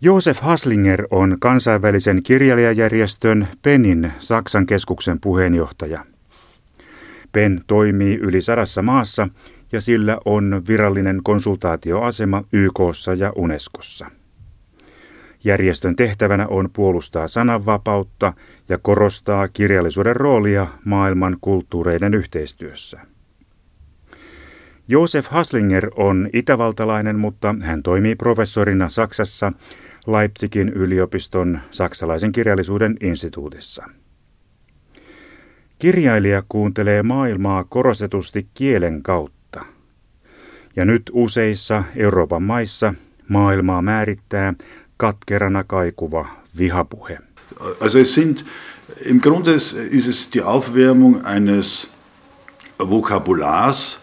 Josef Haslinger on kansainvälisen kirjailijajärjestön PENin Saksan keskuksen puheenjohtaja. PEN toimii yli sadassa maassa ja sillä on virallinen konsultaatioasema YKssa ja Unescossa. Järjestön tehtävänä on puolustaa sananvapautta ja korostaa kirjallisuuden roolia maailman kulttuureiden yhteistyössä. Josef Haslinger on itävaltalainen, mutta hän toimii professorina Saksassa Leipzigin yliopiston saksalaisen kirjallisuuden instituutissa. Kirjailija kuuntelee maailmaa korostetusti kielen kautta. Ja nyt useissa Euroopan maissa maailmaa määrittää katkerana kaikuva vihapuhe. Also es sind, im Grunde ist es die Aufwärmung eines Vokabulars,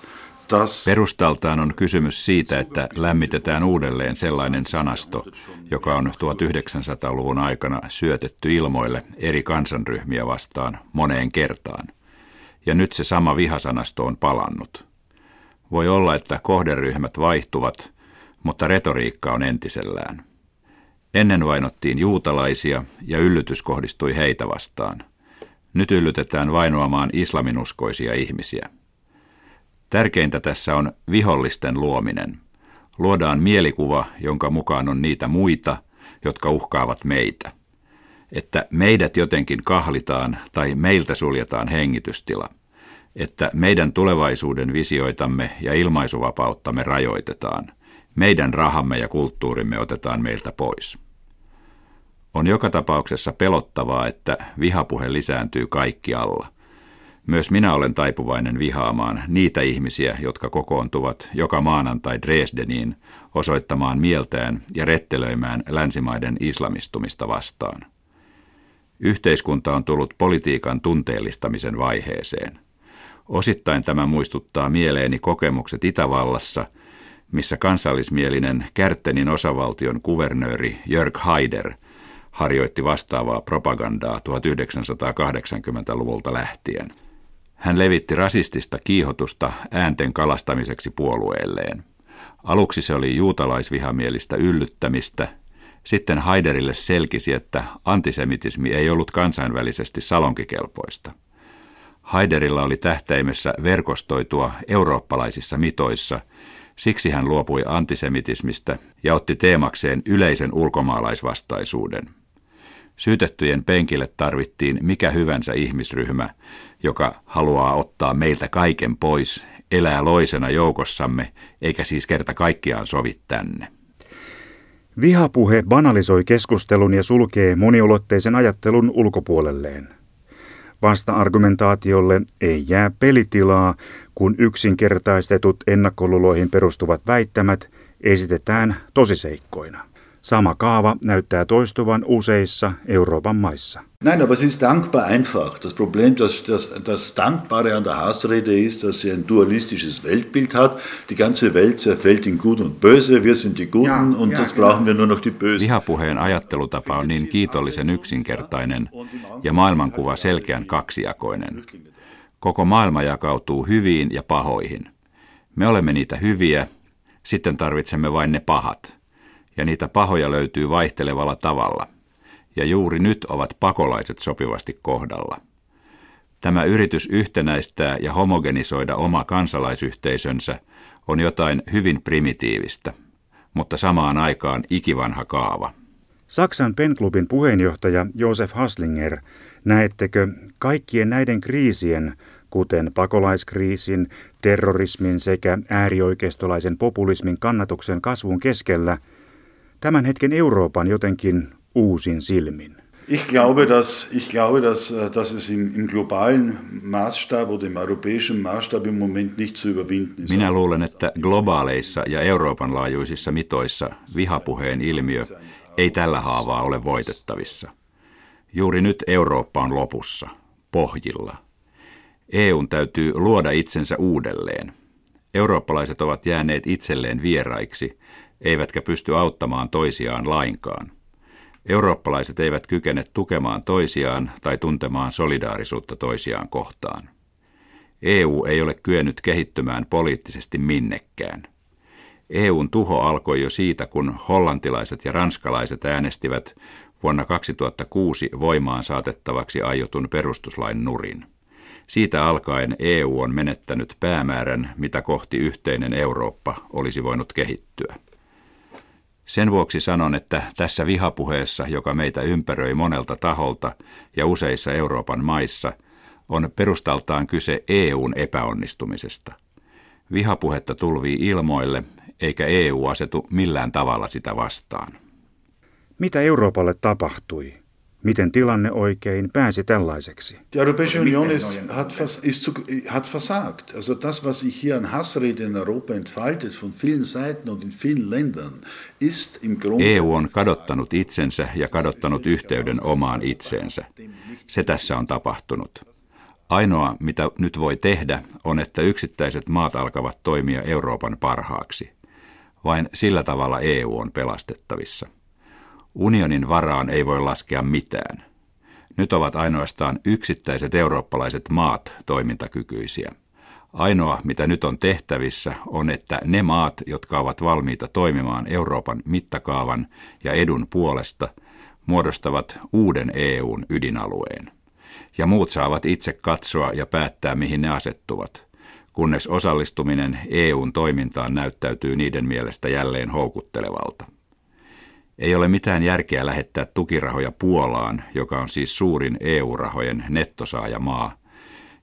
Perustaltaan on kysymys siitä, että lämmitetään uudelleen sellainen sanasto, joka on 1900-luvun aikana syötetty ilmoille eri kansanryhmiä vastaan moneen kertaan. Ja nyt se sama vihasanasto on palannut. Voi olla, että kohderyhmät vaihtuvat, mutta retoriikka on entisellään. Ennen vainottiin juutalaisia ja yllytys kohdistui heitä vastaan. Nyt yllytetään vainoamaan islaminuskoisia ihmisiä. Tärkeintä tässä on vihollisten luominen. Luodaan mielikuva, jonka mukaan on niitä muita, jotka uhkaavat meitä. Että meidät jotenkin kahlitaan tai meiltä suljetaan hengitystila. Että meidän tulevaisuuden visioitamme ja ilmaisuvapauttamme rajoitetaan. Meidän rahamme ja kulttuurimme otetaan meiltä pois. On joka tapauksessa pelottavaa, että vihapuhe lisääntyy kaikkialla. Myös minä olen taipuvainen vihaamaan niitä ihmisiä, jotka kokoontuvat joka maanantai Dresdeniin osoittamaan mieltään ja rettelöimään länsimaiden islamistumista vastaan. Yhteiskunta on tullut politiikan tunteellistamisen vaiheeseen. Osittain tämä muistuttaa mieleeni kokemukset Itävallassa, missä kansallismielinen Kärttenin osavaltion kuvernööri Jörg Haider harjoitti vastaavaa propagandaa 1980-luvulta lähtien. Hän levitti rasistista kiihotusta äänten kalastamiseksi puolueelleen. Aluksi se oli juutalaisvihamielistä yllyttämistä, sitten Haiderille selkisi, että antisemitismi ei ollut kansainvälisesti salonkikelpoista. Haiderilla oli tähtäimessä verkostoitua eurooppalaisissa mitoissa, siksi hän luopui antisemitismistä ja otti teemakseen yleisen ulkomaalaisvastaisuuden. Syytettyjen penkille tarvittiin mikä hyvänsä ihmisryhmä, joka haluaa ottaa meiltä kaiken pois, elää loisena joukossamme, eikä siis kerta kaikkiaan sovi tänne. Vihapuhe banalisoi keskustelun ja sulkee moniulotteisen ajattelun ulkopuolelleen. Vasta-argumentaatiolle ei jää pelitilaa, kun yksinkertaistetut ennakkoluloihin perustuvat väittämät esitetään tosiseikkoina. Sama kaava näyttää toistuvan useissa Euroopan maissa. Nein, aber es ist dankbar einfach. Das Problem, das, das, das Dankbare an der Hassrede ist, dass sie ein dualistisches Weltbild hat. Die ganze Welt zerfällt in Gut und Böse. Wir sind die Guten ja, und ja, jetzt brauchen wir nur noch die Bösen. Vihapuheen ajattelutapa on niin kiitollisen yksinkertainen ja maailmankuva selkeän kaksijakoinen. Koko maailma jakautuu hyviin ja pahoihin. Me olemme niitä hyviä, sitten tarvitsemme vain ne pahat ja niitä pahoja löytyy vaihtelevalla tavalla. Ja juuri nyt ovat pakolaiset sopivasti kohdalla. Tämä yritys yhtenäistää ja homogenisoida oma kansalaisyhteisönsä on jotain hyvin primitiivistä, mutta samaan aikaan ikivanha kaava. Saksan penklubin puheenjohtaja Josef Haslinger, näettekö kaikkien näiden kriisien, kuten pakolaiskriisin, terrorismin sekä äärioikeistolaisen populismin kannatuksen kasvun keskellä – tämän hetken Euroopan jotenkin uusin silmin? Ich glaube, dass, ich glaube, dass, äh, dass es im, im globalen Maßstab oder im europäischen Maßstab im Moment nicht zu überwinden ist. Minä luulen, että globaaleissa ja Euroopan laajuisissa mitoissa vihapuheen ilmiö ei tällä haavaa ole voitettavissa. Juuri nyt Eurooppa on lopussa, pohjilla. EUn täytyy luoda itsensä uudelleen. Eurooppalaiset ovat jääneet itselleen vieraiksi – eivätkä pysty auttamaan toisiaan lainkaan. Eurooppalaiset eivät kykene tukemaan toisiaan tai tuntemaan solidaarisuutta toisiaan kohtaan. EU ei ole kyennyt kehittymään poliittisesti minnekään. EUn tuho alkoi jo siitä, kun hollantilaiset ja ranskalaiset äänestivät vuonna 2006 voimaan saatettavaksi aiotun perustuslain nurin. Siitä alkaen EU on menettänyt päämäärän, mitä kohti yhteinen Eurooppa olisi voinut kehittyä. Sen vuoksi sanon, että tässä vihapuheessa, joka meitä ympäröi monelta taholta ja useissa Euroopan maissa, on perustaltaan kyse EUn epäonnistumisesta. Vihapuhetta tulvii ilmoille, eikä EU asetu millään tavalla sitä vastaan. Mitä Euroopalle tapahtui? Miten tilanne oikein pääsi tällaiseksi? Die Europäische Union ist, hat, ist zu, hat versagt. Also das, was sich hier an Hassrede in Europa entfaltet, von vielen Seiten und in vielen Ländern, ist im Grunde... EU on kadottanut itsensä ja kadottanut yhteyden omaan itseensä. Se tässä on tapahtunut. Ainoa, mitä nyt voi tehdä, on, että yksittäiset maat alkavat toimia Euroopan parhaaksi. Vain sillä tavalla EU on pelastettavissa. Unionin varaan ei voi laskea mitään. Nyt ovat ainoastaan yksittäiset eurooppalaiset maat toimintakykyisiä. Ainoa, mitä nyt on tehtävissä, on, että ne maat, jotka ovat valmiita toimimaan Euroopan mittakaavan ja edun puolesta, muodostavat uuden EUn ydinalueen. Ja muut saavat itse katsoa ja päättää, mihin ne asettuvat, kunnes osallistuminen EUn toimintaan näyttäytyy niiden mielestä jälleen houkuttelevalta. Ei ole mitään järkeä lähettää tukirahoja Puolaan, joka on siis suurin EU-rahojen nettosaajamaa,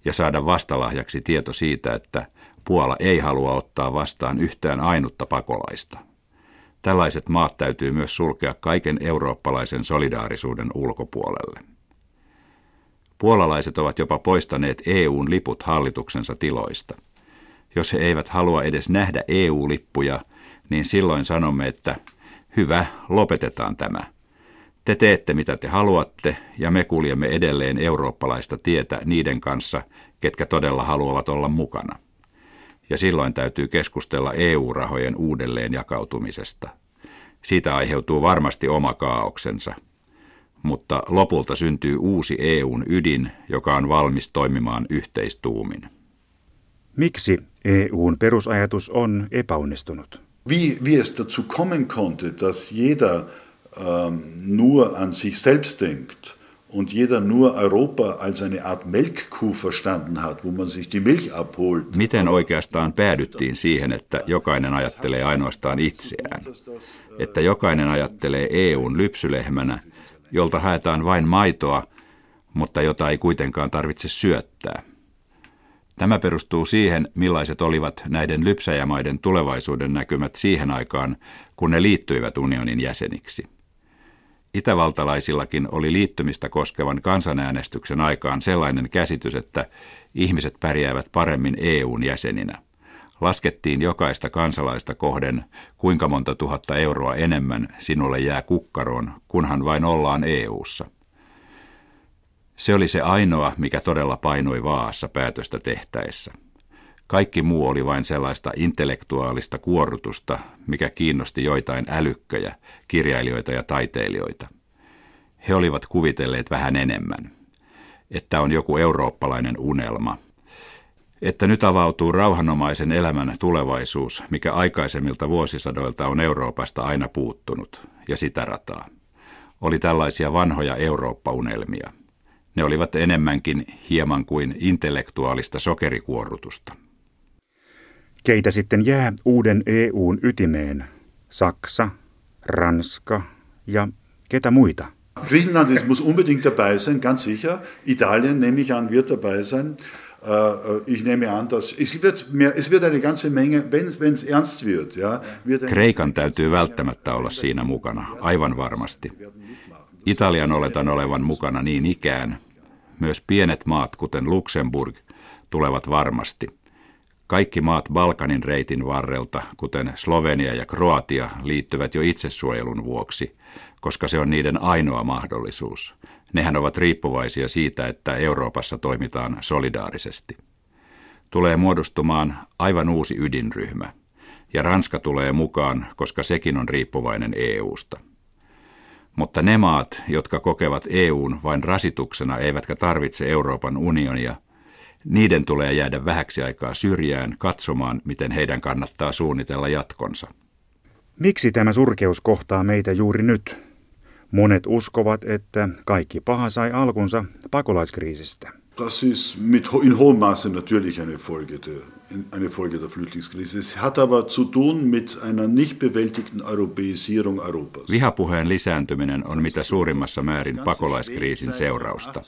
ja saada vastalahjaksi tieto siitä, että Puola ei halua ottaa vastaan yhtään ainutta pakolaista. Tällaiset maat täytyy myös sulkea kaiken eurooppalaisen solidaarisuuden ulkopuolelle. Puolalaiset ovat jopa poistaneet EUn liput hallituksensa tiloista. Jos he eivät halua edes nähdä EU-lippuja, niin silloin sanomme, että Hyvä, lopetetaan tämä. Te teette mitä te haluatte ja me kuljemme edelleen eurooppalaista tietä niiden kanssa, ketkä todella haluavat olla mukana. Ja silloin täytyy keskustella EU-rahojen uudelleen jakautumisesta. Siitä aiheutuu varmasti oma kaauksensa. Mutta lopulta syntyy uusi EUn ydin, joka on valmis toimimaan yhteistuumin. Miksi EUn perusajatus on epäonnistunut? Wie, wie es dazu kommen konnte, dass jeder ähm, nur an sich selbst denkt und jeder nur Europa als eine Art Melkkuh verstanden hat, wo man sich die Milch abholt. Miten oikeastaan päädyttiin siihen, että jokainen ajattelee ainoastaan itseään? Että jokainen ajattelee EUn lypsylehmänä, jolta haetaan vain maitoa, mutta jota ei kuitenkaan tarvitse syöttää. Tämä perustuu siihen, millaiset olivat näiden lypsäjämaiden tulevaisuuden näkymät siihen aikaan, kun ne liittyivät unionin jäseniksi. Itävaltalaisillakin oli liittymistä koskevan kansanäänestyksen aikaan sellainen käsitys, että ihmiset pärjäävät paremmin EUn jäseninä. Laskettiin jokaista kansalaista kohden, kuinka monta tuhatta euroa enemmän sinulle jää kukkaroon, kunhan vain ollaan EUssa. Se oli se ainoa, mikä todella painoi vaassa päätöstä tehtäessä. Kaikki muu oli vain sellaista intellektuaalista kuorrutusta, mikä kiinnosti joitain älykköjä, kirjailijoita ja taiteilijoita. He olivat kuvitelleet vähän enemmän, että on joku eurooppalainen unelma, että nyt avautuu rauhanomaisen elämän tulevaisuus, mikä aikaisemmilta vuosisadoilta on Euroopasta aina puuttunut, ja sitä rataa. Oli tällaisia vanhoja Eurooppa-unelmia – ne olivat enemmänkin hieman kuin intellektuaalista sokerikuorrutusta. Keitä sitten jää uuden EUn ytimeen? Saksa, Ranska ja ketä muita? Griechenland muss unbedingt dabei sein, ganz sicher. Italien, nehme ich an, wird dabei sein. Äh, ich nehme an, dass es wird, mehr, es wird eine ganze Menge, wenn es ernst wird. Ja, wird Kreikan täytyy välttämättä olla siinä mukana, aivan varmasti. Italian oletan olevan mukana niin ikään. Myös pienet maat, kuten Luxemburg, tulevat varmasti. Kaikki maat Balkanin reitin varrelta, kuten Slovenia ja Kroatia, liittyvät jo itsesuojelun vuoksi, koska se on niiden ainoa mahdollisuus. Nehän ovat riippuvaisia siitä, että Euroopassa toimitaan solidaarisesti. Tulee muodostumaan aivan uusi ydinryhmä, ja Ranska tulee mukaan, koska sekin on riippuvainen EUsta. Mutta ne maat, jotka kokevat EUn vain rasituksena eivätkä tarvitse Euroopan unionia, Niiden tulee jäädä vähäksi aikaa syrjään katsomaan, miten heidän kannattaa suunnitella jatkonsa. Miksi tämä surkeus kohtaa meitä juuri nyt? Monet uskovat, että kaikki paha sai alkunsa pakolaiskriisistä. Das ist mit, in hohem Maße natürlich eine Folge, der, eine Folge der Flüchtlingskrise. Es hat aber zu tun mit einer nicht bewältigten Europäisierung Europas. Vihapuheen lisääntyminen on mitä suurimmassa määrin pakolaiskriisin seurausta.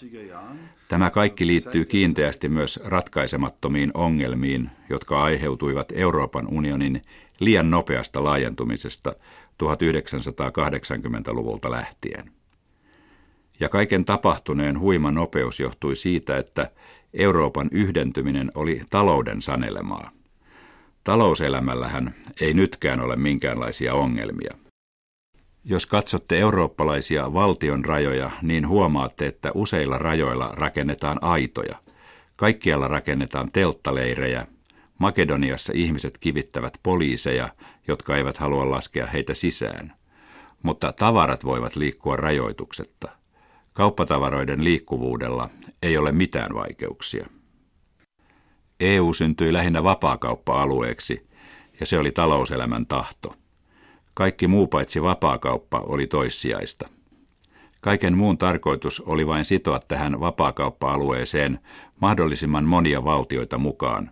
Tämä kaikki liittyy kiinteästi myös ratkaisemattomiin ongelmiin, jotka aiheutuivat Euroopan unionin liian nopeasta laajentumisesta 1980-luvulta lähtien. Ja kaiken tapahtuneen huima nopeus johtui siitä, että Euroopan yhdentyminen oli talouden sanelemaa. Talouselämällähän ei nytkään ole minkäänlaisia ongelmia. Jos katsotte eurooppalaisia valtion rajoja, niin huomaatte, että useilla rajoilla rakennetaan aitoja. Kaikkialla rakennetaan telttaleirejä. Makedoniassa ihmiset kivittävät poliiseja, jotka eivät halua laskea heitä sisään. Mutta tavarat voivat liikkua rajoituksetta. Kauppatavaroiden liikkuvuudella ei ole mitään vaikeuksia. EU syntyi lähinnä vapaakauppa-alueeksi, ja se oli talouselämän tahto. Kaikki muu paitsi vapaakauppa oli toissijaista. Kaiken muun tarkoitus oli vain sitoa tähän vapaakauppa-alueeseen mahdollisimman monia valtioita mukaan,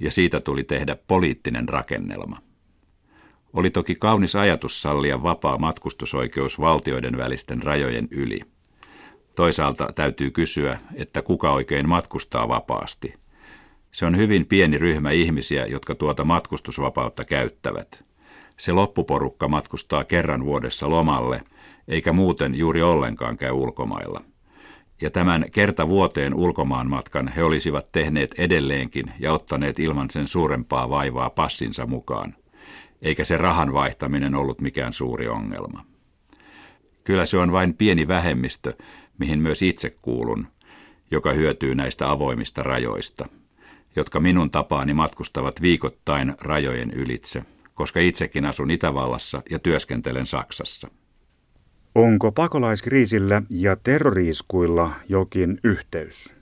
ja siitä tuli tehdä poliittinen rakennelma. Oli toki kaunis ajatus sallia vapaa matkustusoikeus valtioiden välisten rajojen yli. Toisaalta täytyy kysyä, että kuka oikein matkustaa vapaasti. Se on hyvin pieni ryhmä ihmisiä, jotka tuota matkustusvapautta käyttävät. Se loppuporukka matkustaa kerran vuodessa lomalle, eikä muuten juuri ollenkaan käy ulkomailla. Ja tämän kerta vuoteen ulkomaan matkan he olisivat tehneet edelleenkin ja ottaneet ilman sen suurempaa vaivaa passinsa mukaan. Eikä se rahan vaihtaminen ollut mikään suuri ongelma. Kyllä se on vain pieni vähemmistö, mihin myös itse kuulun, joka hyötyy näistä avoimista rajoista, jotka minun tapaani matkustavat viikoittain rajojen ylitse, koska itsekin asun Itävallassa ja työskentelen Saksassa. Onko pakolaiskriisillä ja terroriiskuilla jokin yhteys?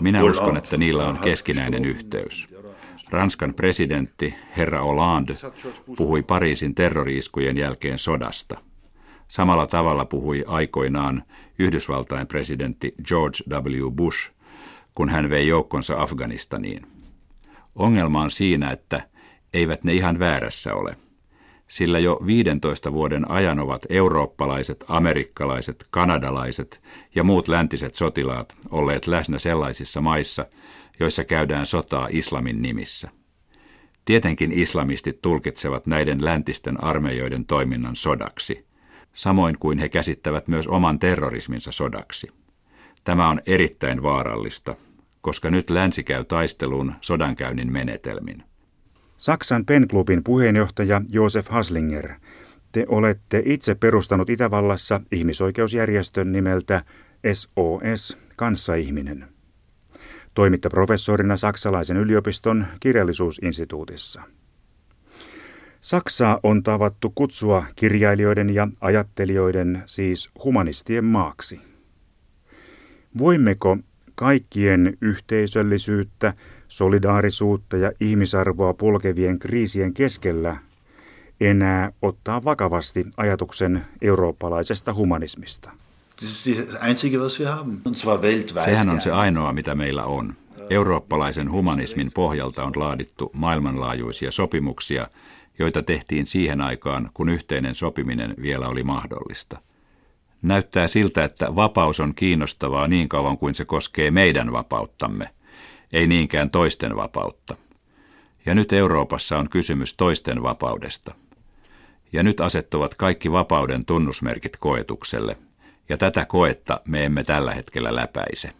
Minä uskon, että niillä on keskinäinen yhteys. Ranskan presidentti herra Hollande puhui Pariisin terroriiskujen jälkeen sodasta – Samalla tavalla puhui aikoinaan Yhdysvaltain presidentti George W. Bush, kun hän vei joukkonsa Afganistaniin. Ongelma on siinä, että eivät ne ihan väärässä ole. Sillä jo 15 vuoden ajan ovat eurooppalaiset, amerikkalaiset, kanadalaiset ja muut läntiset sotilaat olleet läsnä sellaisissa maissa, joissa käydään sotaa islamin nimissä. Tietenkin islamistit tulkitsevat näiden läntisten armeijoiden toiminnan sodaksi – samoin kuin he käsittävät myös oman terrorisminsa sodaksi. Tämä on erittäin vaarallista, koska nyt länsi käy taisteluun sodankäynnin menetelmin. Saksan penklubin puheenjohtaja Josef Haslinger, te olette itse perustanut Itävallassa ihmisoikeusjärjestön nimeltä SOS, kanssaihminen. Toimitte professorina saksalaisen yliopiston kirjallisuusinstituutissa. Saksaa on tavattu kutsua kirjailijoiden ja ajattelijoiden, siis humanistien maaksi. Voimmeko kaikkien yhteisöllisyyttä, solidaarisuutta ja ihmisarvoa polkevien kriisien keskellä enää ottaa vakavasti ajatuksen eurooppalaisesta humanismista? Sehän on se ainoa, mitä meillä on. Eurooppalaisen humanismin pohjalta on laadittu maailmanlaajuisia sopimuksia, joita tehtiin siihen aikaan, kun yhteinen sopiminen vielä oli mahdollista. Näyttää siltä, että vapaus on kiinnostavaa niin kauan kuin se koskee meidän vapauttamme, ei niinkään toisten vapautta. Ja nyt Euroopassa on kysymys toisten vapaudesta. Ja nyt asettuvat kaikki vapauden tunnusmerkit koetukselle, ja tätä koetta me emme tällä hetkellä läpäise.